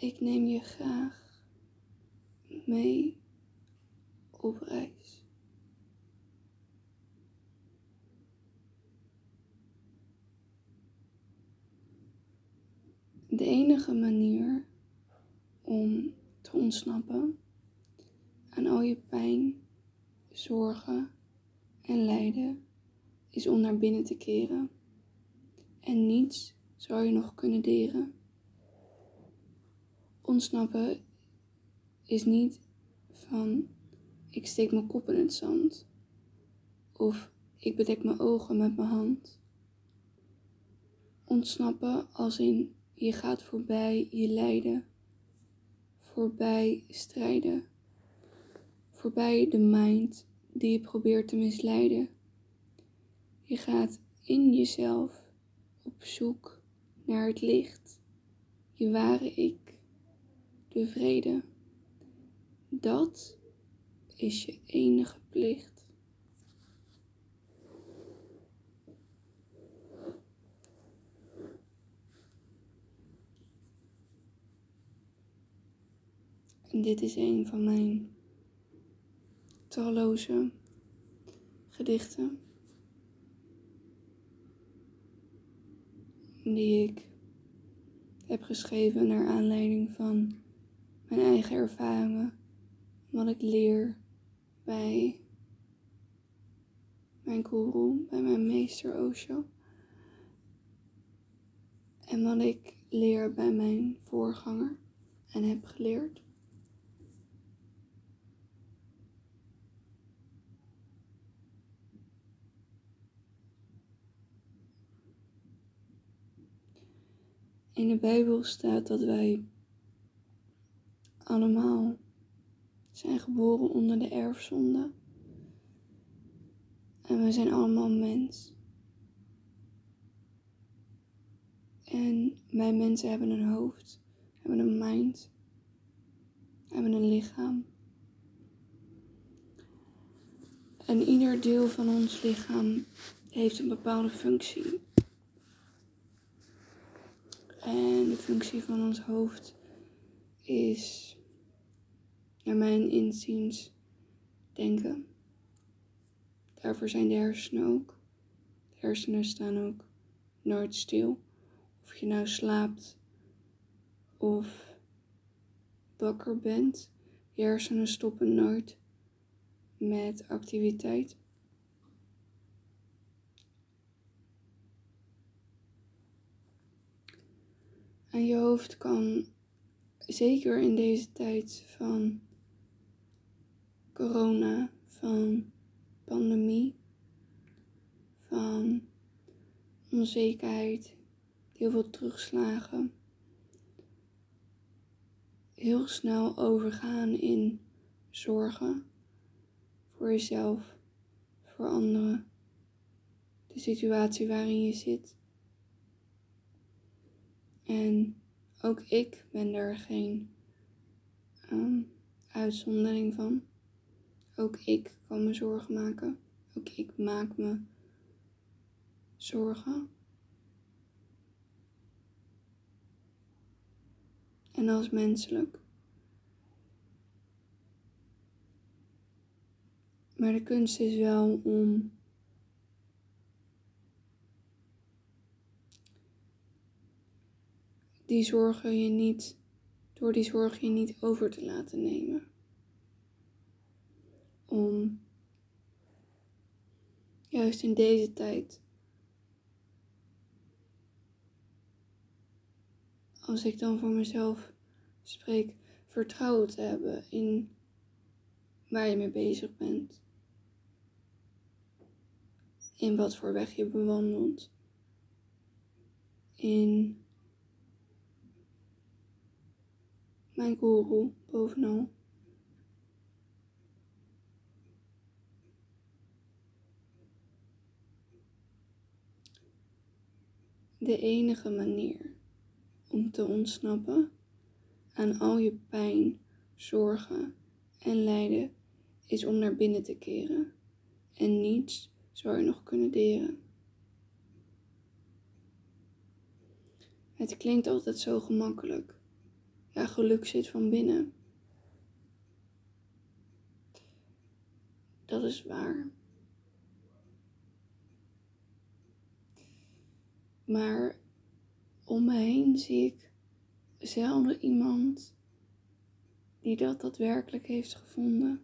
Ik neem je graag mee op reis. De enige manier om te ontsnappen aan al je pijn, zorgen en lijden is om naar binnen te keren. En niets zal je nog kunnen deren. Ontsnappen is niet van ik steek mijn kop in het zand of ik bedek mijn ogen met mijn hand. Ontsnappen als in je gaat voorbij je lijden, voorbij strijden, voorbij de mind die je probeert te misleiden. Je gaat in jezelf op zoek naar het licht, je ware ik, de vrede. Dat is je enige plicht. En dit is een van mijn talloze gedichten die ik heb geschreven naar aanleiding van mijn eigen ervaringen, wat ik leer bij mijn guru, bij mijn meester Osho. En wat ik leer bij mijn voorganger en heb geleerd. In de Bijbel staat dat wij allemaal zijn geboren onder de erfzonde. En we zijn allemaal mens. En wij mensen hebben een hoofd, hebben een mind, hebben een lichaam. En ieder deel van ons lichaam heeft een bepaalde functie. En de functie van ons hoofd is, naar mijn inziens, denken. Daarvoor zijn de hersenen ook. De hersenen staan ook nooit stil. Of je nou slaapt of wakker bent, je hersenen stoppen nooit met activiteit. En je hoofd kan zeker in deze tijd van corona, van pandemie, van onzekerheid, heel veel terugslagen, heel snel overgaan in zorgen voor jezelf, voor anderen, de situatie waarin je zit. En ook ik ben daar geen um, uitzondering van. Ook ik kan me zorgen maken. Ook ik maak me zorgen. En als menselijk. Maar de kunst is wel om die zorgen je niet, door die zorgen je niet over te laten nemen. Om juist in deze tijd, als ik dan voor mezelf spreek, vertrouwen te hebben in waar je mee bezig bent. In wat voor weg je bewandelt. In mijn guru bovenal. De enige manier om te ontsnappen aan al je pijn, zorgen en lijden is om naar binnen te keren. En niets zou je nog kunnen deren. Het klinkt altijd zo gemakkelijk. daar geluk zit van binnen. Dat is waar. Maar om me heen zie ik zelden iemand die dat daadwerkelijk heeft gevonden.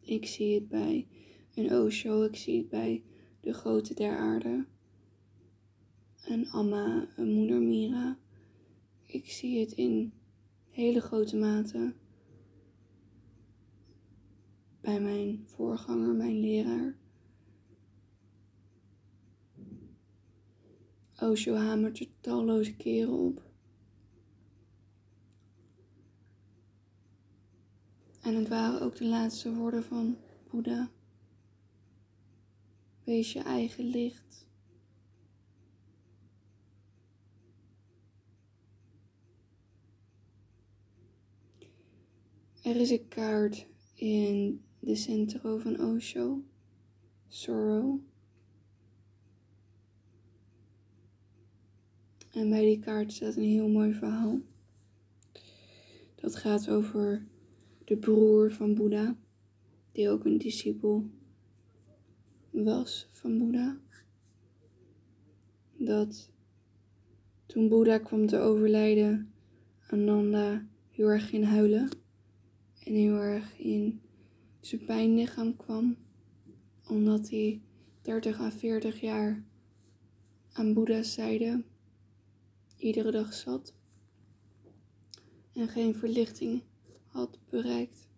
Ik zie het bij een Osho, ik zie het bij de grote der aarde. Een Amma, een moeder Mira. Ik zie het in hele grote mate bij mijn voorganger, mijn leraar. Osho hamert er talloze keren op. En het waren ook de laatste woorden van Boeddha. Wees je eigen licht. Er is een kaart in de centro van Osho, Sorrow. En bij die kaart staat een heel mooi verhaal. Dat gaat over de broer van Boeddha, die ook een discipel was van Boeddha. Dat toen Boeddha kwam te overlijden, Ananda heel erg ging huilen en heel erg in zijn pijnlichaam kwam, omdat hij 30 à 40 jaar aan Boeddha's zijde iedere dag zat en geen verlichting had bereikt.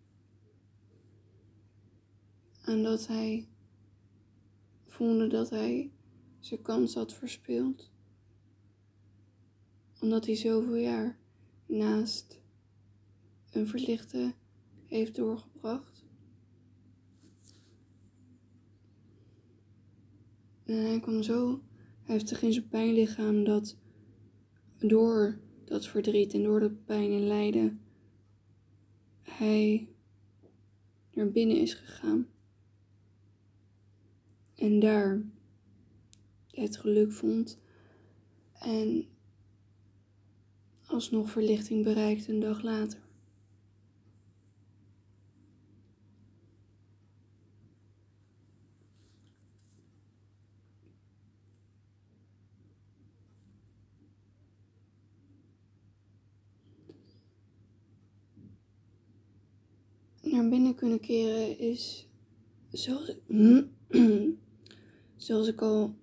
En dat hij voelde dat hij zijn kans had verspeeld. Omdat hij zoveel jaar naast een verlichte heeft doorgebracht. En hij kwam zo heftig in zijn pijnlichaam dat door dat verdriet en door dat pijn en lijden hij naar binnen is gegaan. En daar het geluk vond en alsnog verlichting bereikt een dag later. Naar binnen kunnen keren is, zoals, zoals ik al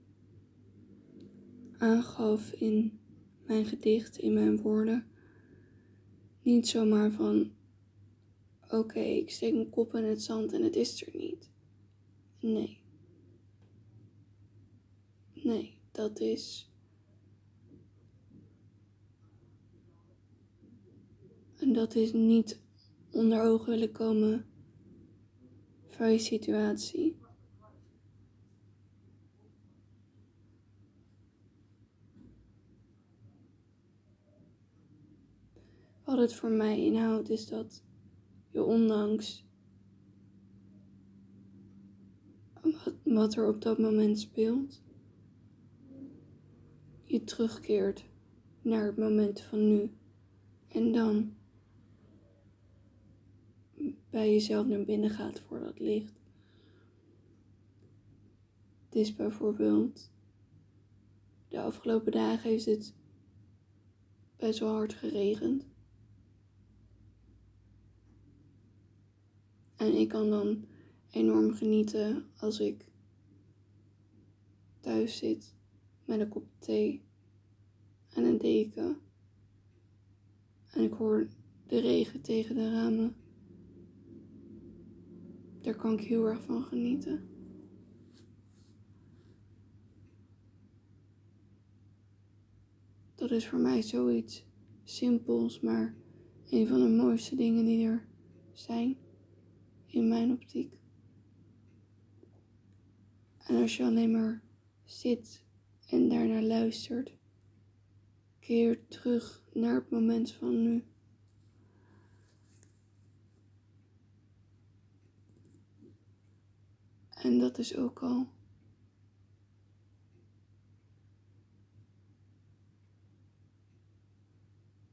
aangaf in mijn gedicht, in mijn woorden, niet zomaar van, oké, ik steek mijn kop in het zand en het is er niet. Nee. Nee, dat is. En dat is niet onder ogen willen komen van je situatie. Wat het voor mij inhoudt is dat je ondanks wat, wat er op dat moment speelt, je terugkeert naar het moment van nu. En dan bij jezelf naar binnen gaat voor dat licht. Het is bijvoorbeeld, de afgelopen dagen heeft het best wel hard geregend. En ik kan dan enorm genieten als ik thuis zit met een kop thee en een deken. En ik hoor de regen tegen de ramen. Daar kan ik heel erg van genieten. Dat is voor mij zoiets simpels, maar een van de mooiste dingen die er zijn in mijn optiek. En als je alleen maar zit en daarnaar luistert, keer terug naar het moment van nu. En dat is ook al.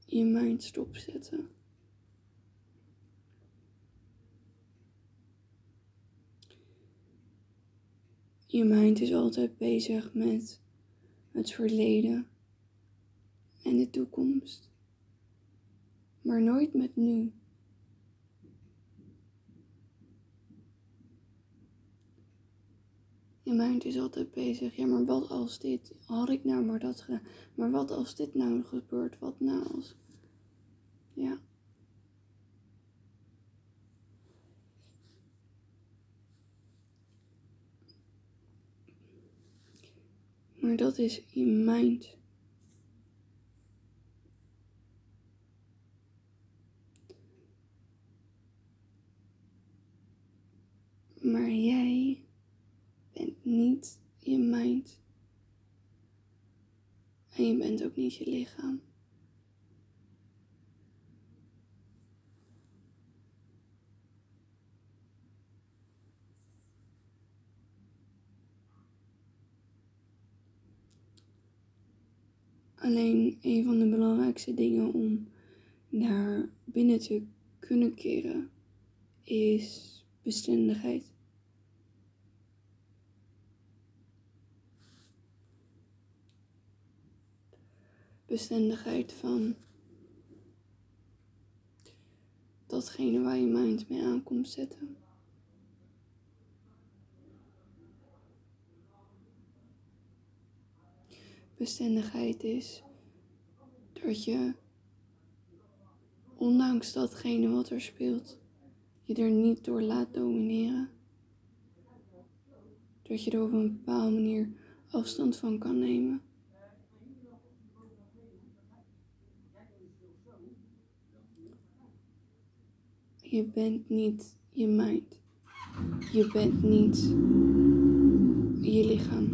Je mind stopzetten. Je mind is altijd bezig met het verleden en de toekomst, maar nooit met nu. Je mind is altijd bezig. Ja, maar wat als dit? Had ik nou maar dat gedaan? Maar wat als dit nou gebeurt? Wat nou als. Ja. Maar dat is je mind. Maar jij bent niet je mind. En je bent ook niet je lichaam. Alleen een van de belangrijkste dingen om naar binnen te kunnen keren is bestendigheid. Bestendigheid van datgene waar je mind mee aankomt zetten. bestendigheid is dat je, ondanks datgene wat er speelt, je er niet door laat domineren. Dat je er op een bepaalde manier afstand van kan nemen. Je bent niet je mind. Je bent niet je lichaam.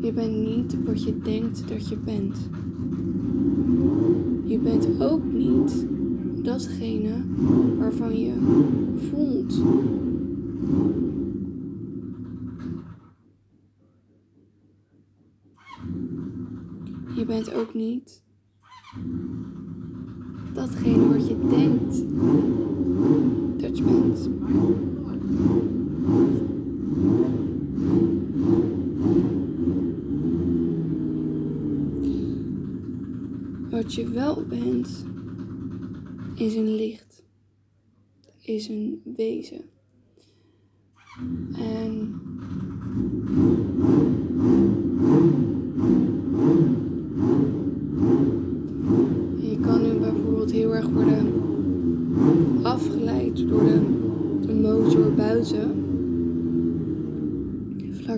Je bent niet wat je denkt dat je bent. Je bent ook niet datgene waarvan je voelt. Je bent ook niet datgene wat je denkt bent. Wat je wel bent, is een licht, is een wezen. En je kan nu bijvoorbeeld heel erg worden afgeleid door de, de motor buiten,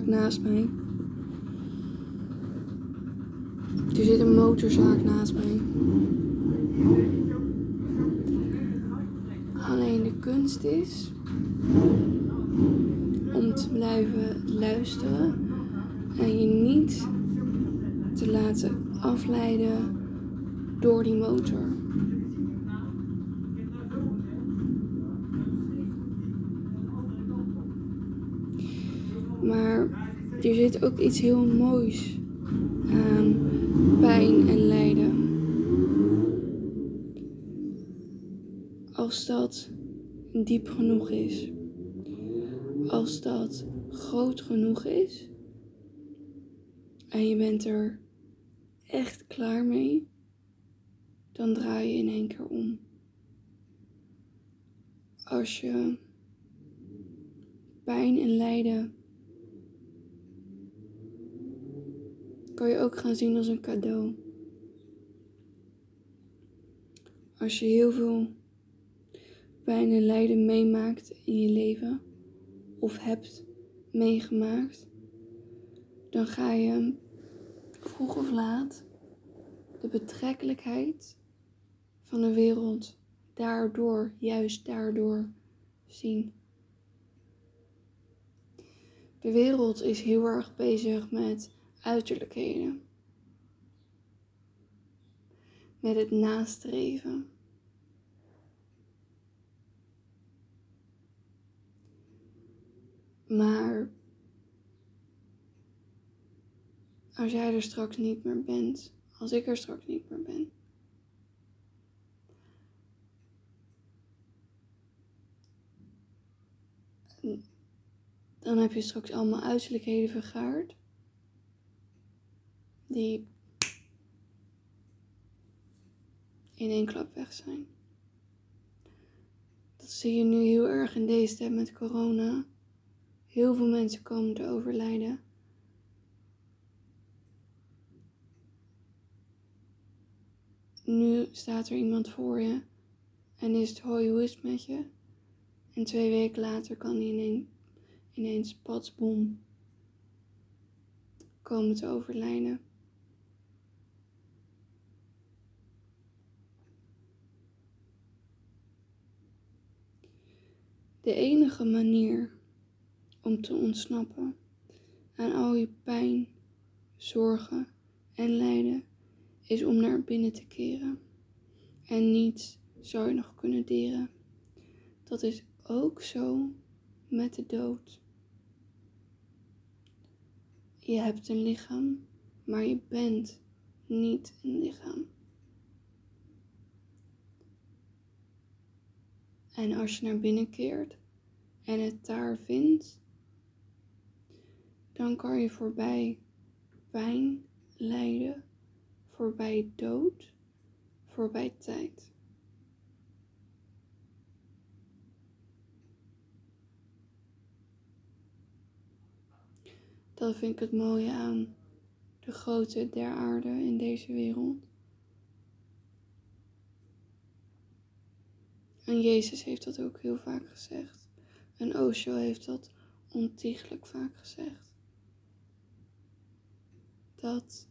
naast mij. Er zit een motorzaak naast mij. Alleen de kunst is om te blijven luisteren en je niet te laten afleiden door die motor. Maar er zit ook iets heel moois aan pijn en lijden. Als dat diep genoeg is, als dat groot genoeg is en je bent er echt klaar mee, dan draai je in één keer om. Als je pijn en lijden kan je ook gaan zien als een cadeau. Als je heel veel pijn en lijden meemaakt in je leven of hebt meegemaakt, dan ga je vroeg of laat de betrekkelijkheid van de wereld daardoor, juist daardoor zien. De wereld is heel erg bezig met uiterlijkheden. Met het nastreven. Maar als jij er straks niet meer bent, als ik er straks niet meer ben. Dan heb je straks allemaal uiterlijkheden vergaard. Die in één klap weg zijn. Dat zie je nu heel erg in deze tijd met corona. Heel veel mensen komen te overlijden. Nu staat er iemand voor je en is het hoi, hoe is het met je? En twee weken later kan hij ineens, ineens patsbom komen te overlijden. De enige manier om te ontsnappen aan al je pijn, zorgen en lijden is om naar binnen te keren. En niets zou je nog kunnen deren. Dat is ook zo met de dood. Je hebt een lichaam, maar je bent niet een lichaam. En als je naar binnen keert en het daar vindt, dan kan je voorbij pijn, lijden, voorbij dood, voorbij tijd. Dat vind ik het mooie aan de grootte der aarde in deze wereld. En Jezus heeft dat ook heel vaak gezegd. En Osho heeft dat ontiegelijk vaak gezegd. Dat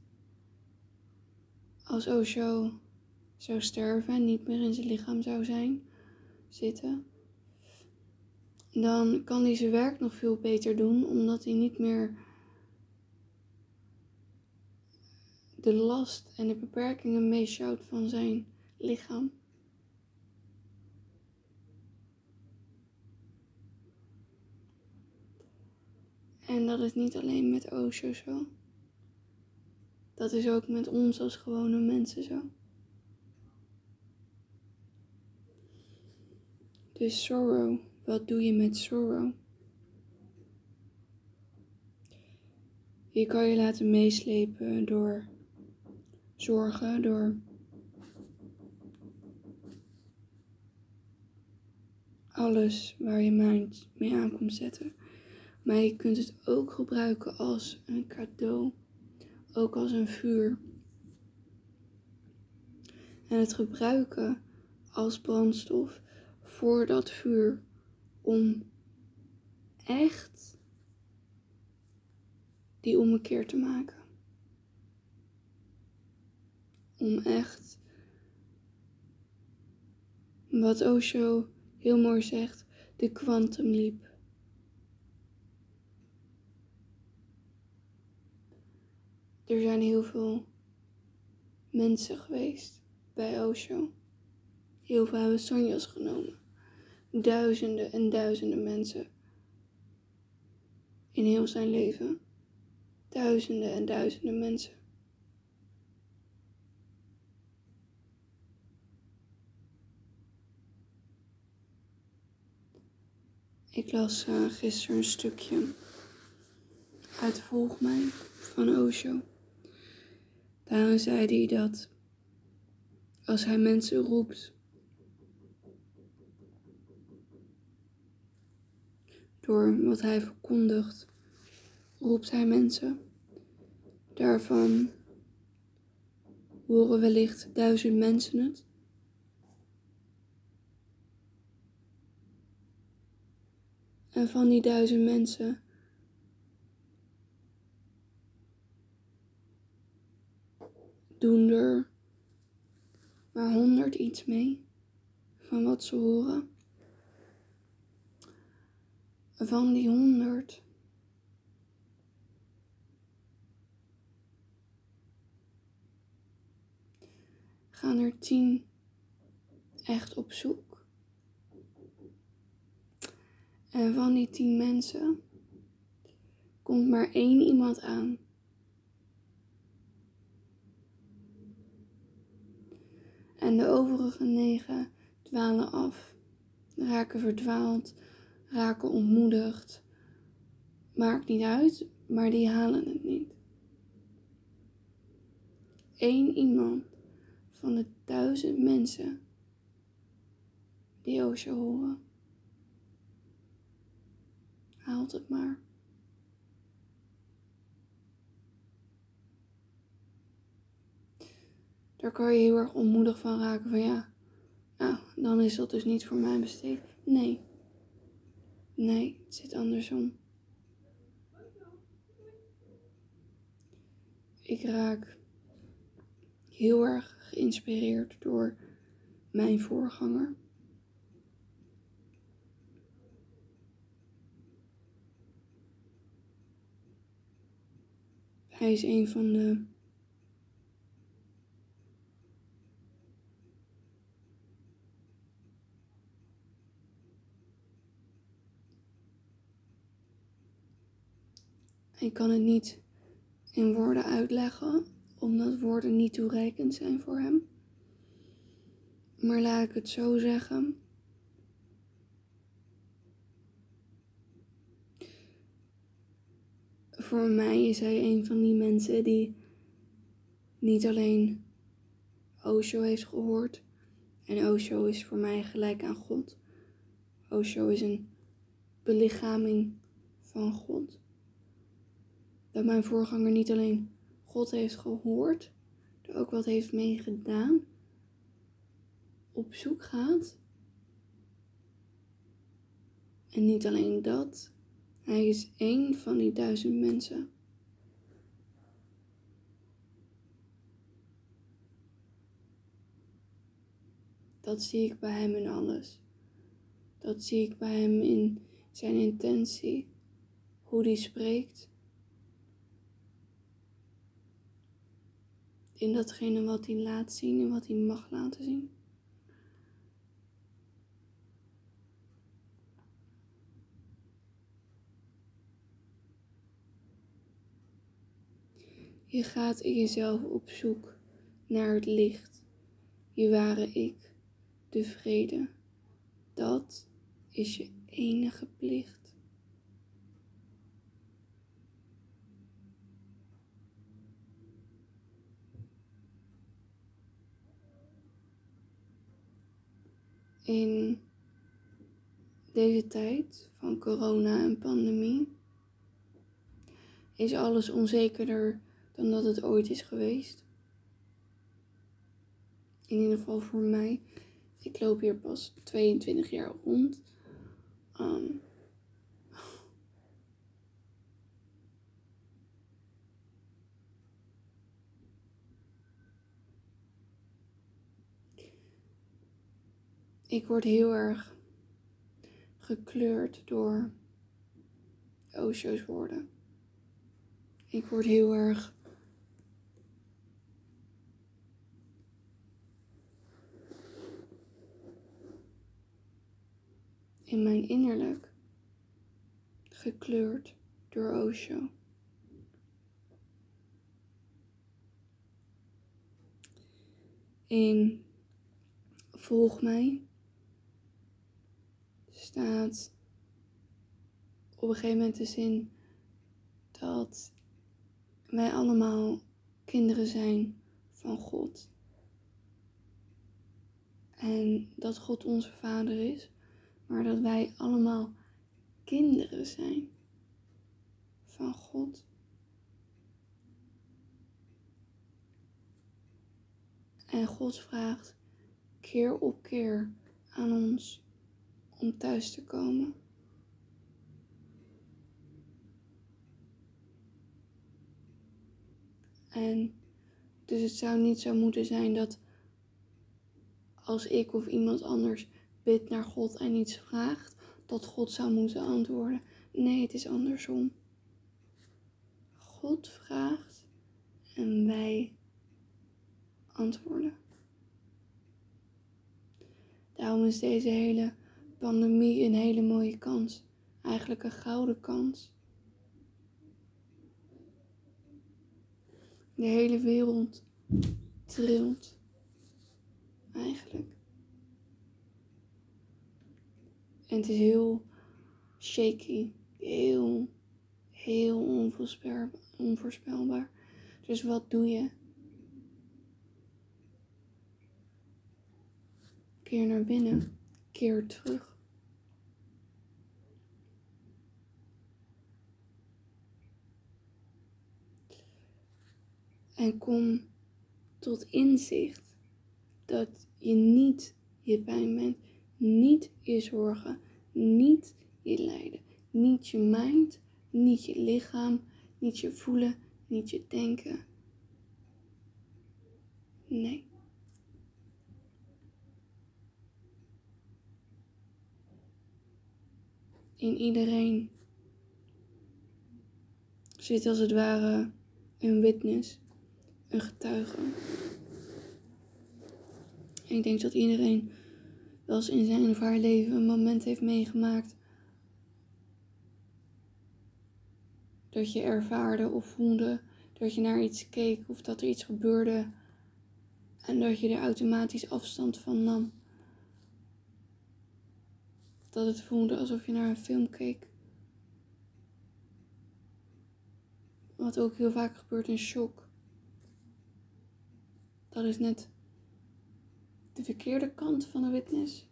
als Osho zou sterven en niet meer in zijn lichaam zou zijn, zitten, dan kan hij zijn werk nog veel beter doen, omdat hij niet meer de last en de beperkingen meeschouwt van zijn lichaam. En dat is niet alleen met Osho zo. Dat is ook met ons als gewone mensen zo. Dus sorrow, wat doe je met sorrow? Je kan je laten meeslepen door zorgen, door alles waar je mind mee aan komt zetten. Maar je kunt het ook gebruiken als een cadeau, ook als een vuur. En het gebruiken als brandstof voor dat vuur om echt die ommekeer te maken. Om echt, wat Osho heel mooi zegt, de quantum leap Er zijn heel veel mensen geweest bij Osho. Heel veel hebben Sonjas genomen. Duizenden en duizenden mensen. In heel zijn leven. Duizenden en duizenden mensen. Ik las uh, gisteren een stukje uit Volg mij van Osho. Daarin zei hij dat als hij mensen roept, door wat hij verkondigt, roept hij mensen. Daarvan horen wellicht duizend mensen het. En van die duizend mensen doen er maar honderd iets mee van wat ze horen. Van die honderd gaan er tien echt op zoek. En van die tien mensen komt maar één iemand aan En de overige negen dwalen af, raken verdwaald, raken ontmoedigd. Maakt niet uit, maar die halen het niet. Eén iemand van de duizend mensen die Osho horen, haalt het maar. Daar kan je heel erg onmoedig van raken van ja, nou, dan is dat dus niet voor mij besteed. Nee. Nee, het zit andersom. Ik raak heel erg geïnspireerd door mijn voorganger. Hij is een van de kan het niet in woorden uitleggen, omdat woorden niet toereikend zijn voor hem. Maar laat ik het zo zeggen. Voor mij is hij een van die mensen die niet alleen Osho heeft gehoord. En Osho is voor mij gelijk aan God. Osho is een belichaming van God dat mijn voorganger niet alleen God heeft gehoord, er ook wat heeft mee gedaan, op zoek gaat. En niet alleen dat, hij is één van die duizend mensen. Dat zie ik bij hem in alles. Dat zie ik bij hem in zijn intentie, hoe hij spreekt in datgene wat hij laat zien en wat hij mag laten zien. Je gaat in jezelf op zoek naar het licht, je ware ik, de vrede. Dat is je enige plicht. In deze tijd van corona en pandemie is alles onzekerder dan dat het ooit is geweest. In ieder geval voor mij. Ik loop hier pas 22 jaar rond. Um, ik word heel erg gekleurd door Osho's woorden. Ik word heel erg in mijn innerlijk gekleurd door Osho. En volg mij staat op een gegeven moment de zin dat wij allemaal kinderen zijn van God. En dat God onze vader is, maar dat wij allemaal kinderen zijn van God. En God vraagt keer op keer aan ons om thuis te komen. En dus het zou niet zo moeten zijn dat als ik of iemand anders bidt naar God en iets vraagt, dat God zou moeten antwoorden. Nee, het is andersom. God vraagt en wij antwoorden. Daarom is deze hele pandemie een hele mooie kans. Eigenlijk een gouden kans. De hele wereld trilt eigenlijk. En het is heel shaky, heel, heel onvoorspelbaar. Dus wat doe je? Keer naar binnen, keer terug. En kom tot inzicht dat je niet je pijn bent, niet je zorgen, niet je lijden, niet je mind, niet je lichaam, niet je voelen, niet je denken. Nee. In iedereen zit als het ware een witness, een getuige. ik denk dat iedereen wel eens in zijn of haar leven een moment heeft meegemaakt dat je ervaarde of voelde dat je naar iets keek of dat er iets gebeurde en dat je er automatisch afstand van nam. Dat het voelde alsof je naar een film keek. Wat ook heel vaak gebeurt in shock. Dat is net de verkeerde kant van een witness.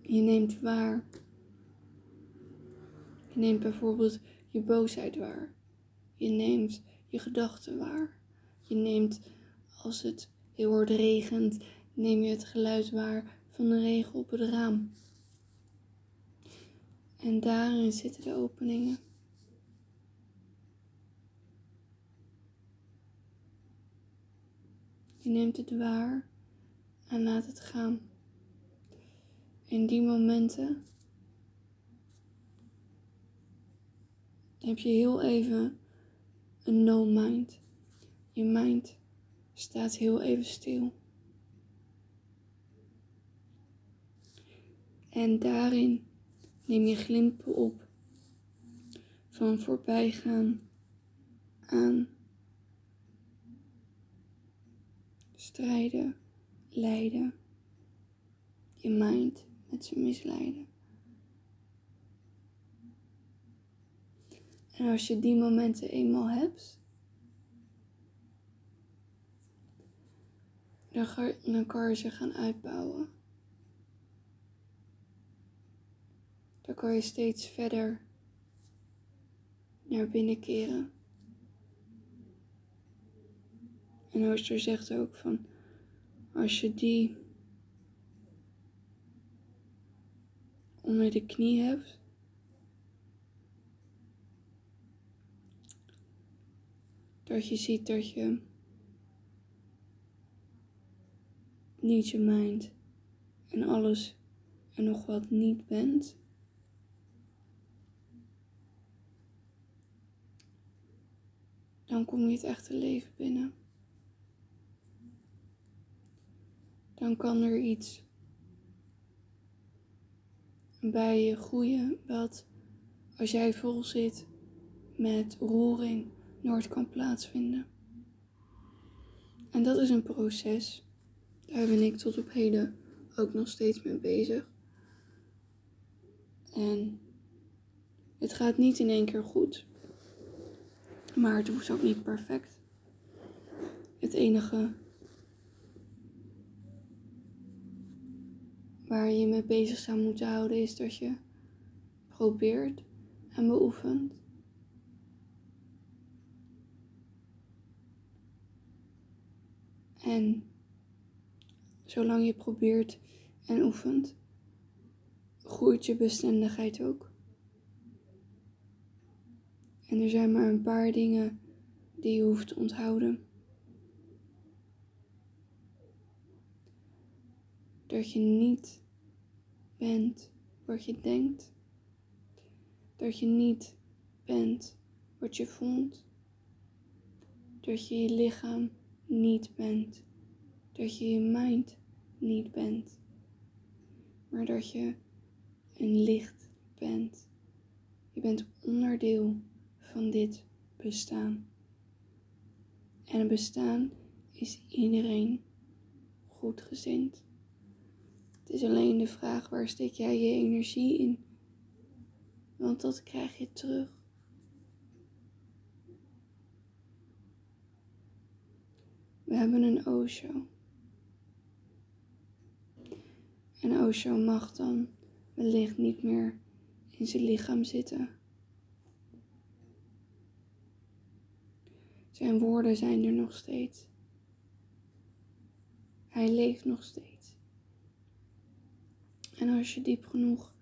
Je neemt waar je neemt bijvoorbeeld je boosheid waar. Je neemt je gedachten waar. Je neemt, als het heel hard regent, neem je het geluid waar van de regen op het raam. En daarin zitten de openingen. Je neemt het waar en laat het gaan. In die momenten heb je heel even een no mind. Je mind staat heel even stil. En daarin neem je glimpen op van voorbijgaan aan strijden, lijden, je mind met zijn misleiden. En als je die momenten eenmaal hebt, dan, kan je ze gaan uitbouwen. Dan kan je steeds verder naar binnen keren. En Ooster zegt ook van, als je die onder de knie hebt, Dat je ziet dat je niet je mind en alles en nog wat niet bent. Dan kom je het echte leven binnen. Dan kan er iets bij je groeien wat als jij vol zit met roering nooit kan plaatsvinden. En dat is een proces. Daar ben ik tot op heden ook nog steeds mee bezig. En het gaat niet in één keer goed. Maar het hoeft ook niet perfect. Het enige waar je mee bezig zou moeten houden is dat je probeert en beoefent En zolang je probeert en oefent, groeit je bestendigheid ook. En er zijn maar een paar dingen die je hoeft te onthouden. Dat je niet bent wat je denkt. Dat je niet bent wat je voelt. Dat je je lichaam niet bent. Dat je je mind niet bent. Maar dat je een licht bent. Je bent onderdeel van dit bestaan. En bestaan is iedereen goedgezind. Het is alleen de vraag waar steek jij je energie in? Want dat krijg je terug. We hebben een Osho. En Osho mag dan wellicht niet meer in zijn lichaam zitten. Zijn woorden zijn er nog steeds. Hij leeft nog steeds. En als je diep genoeg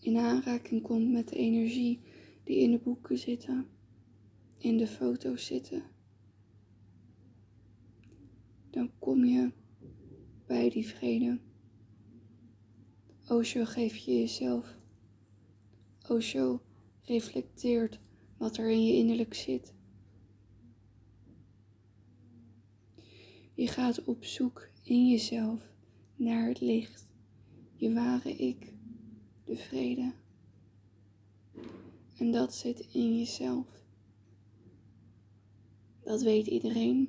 in aanraking komt met de energie die in de boeken zitten, in de foto's zitten, dan kom je bij die vrede. Osho geeft je jezelf. Osho reflecteert wat er in je innerlijk zit. Je gaat op zoek in jezelf naar het licht, je ware ik, de vrede. En dat zit in jezelf. Dat weet iedereen.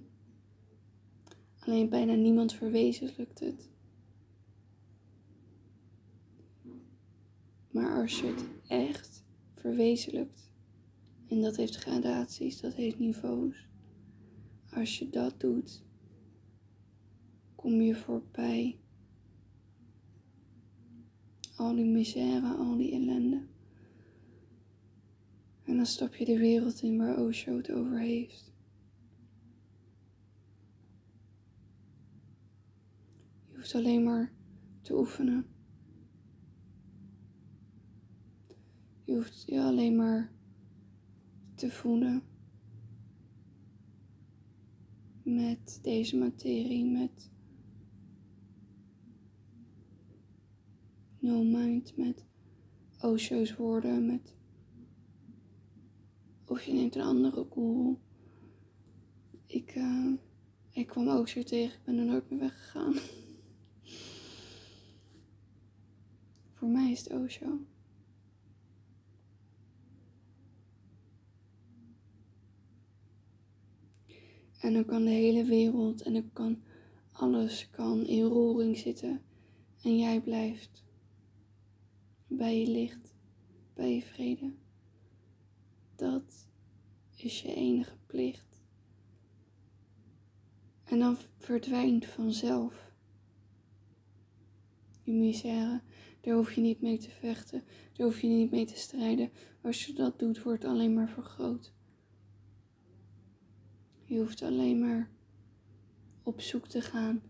Alleen bijna niemand verwezenlijkt het. Maar als je het echt verwezenlijkt, en dat heeft gradaties, dat heeft niveaus. Als je dat doet, kom je voorbij al die misère, al die ellende. En dan stap je de wereld in waar Osho het over heeft. Je hoeft alleen maar te oefenen. Je hoeft je alleen maar te voelen met deze materie, met no mind, met Osho's woorden, met of je neemt een andere guru. Ik, uh, ik kwam Osho tegen, ik ben er nooit meer weggegaan. Voor mij is het Osho. En dan kan de hele wereld en dan kan alles kan in roering zitten. En jij blijft bij je licht, bij je vrede. Dat is je enige plicht. En dan verdwijnt vanzelf je misère. Daar hoef je niet mee te vechten, daar hoef je niet mee te strijden. Als je dat doet, wordt het alleen maar vergroot. Je hoeft alleen maar op zoek te gaan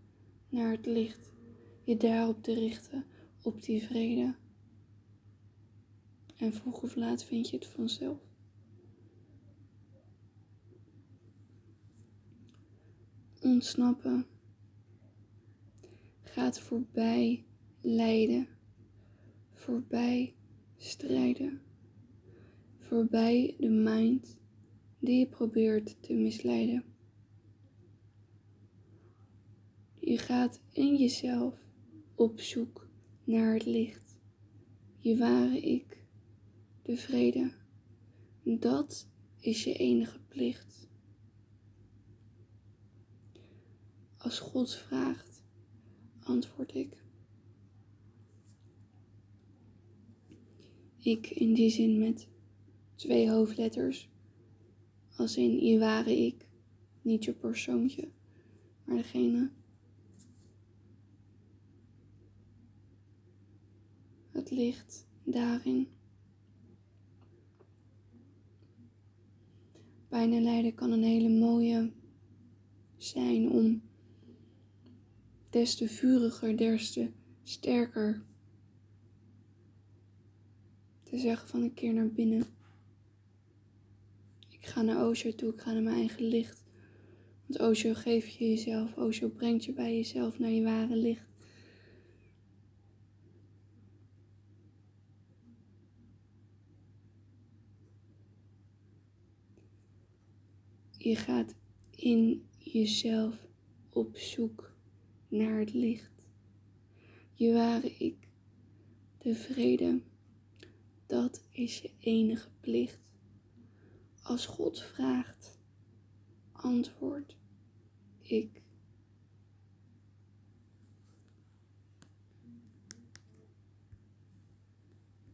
naar het licht, je daarop te richten, op die vrede. En vroeg of laat vind je het vanzelf. Ontsnappen gaat voorbij lijden, voorbij strijden, voorbij de mind die je probeert te misleiden. Je gaat in jezelf op zoek naar het licht, je ware ik, de vrede. Dat is je enige plicht. Als God vraagt, antwoord ik. Ik in die zin met twee hoofdletters als in je ware ik. Niet je persoontje, maar degene. Het licht daarin. Bijna lijden kan een hele mooie zijn om des te vuriger, des te sterker te zeggen van een keer naar binnen. Ik ga naar Osho toe, ik ga naar mijn eigen licht. Want Osho geeft je jezelf, Osho brengt je bij jezelf naar je ware licht. Je gaat in jezelf op zoek naar het licht. Je ware ik, de vrede Dat is je enige plicht. Als God vraagt, antwoord ik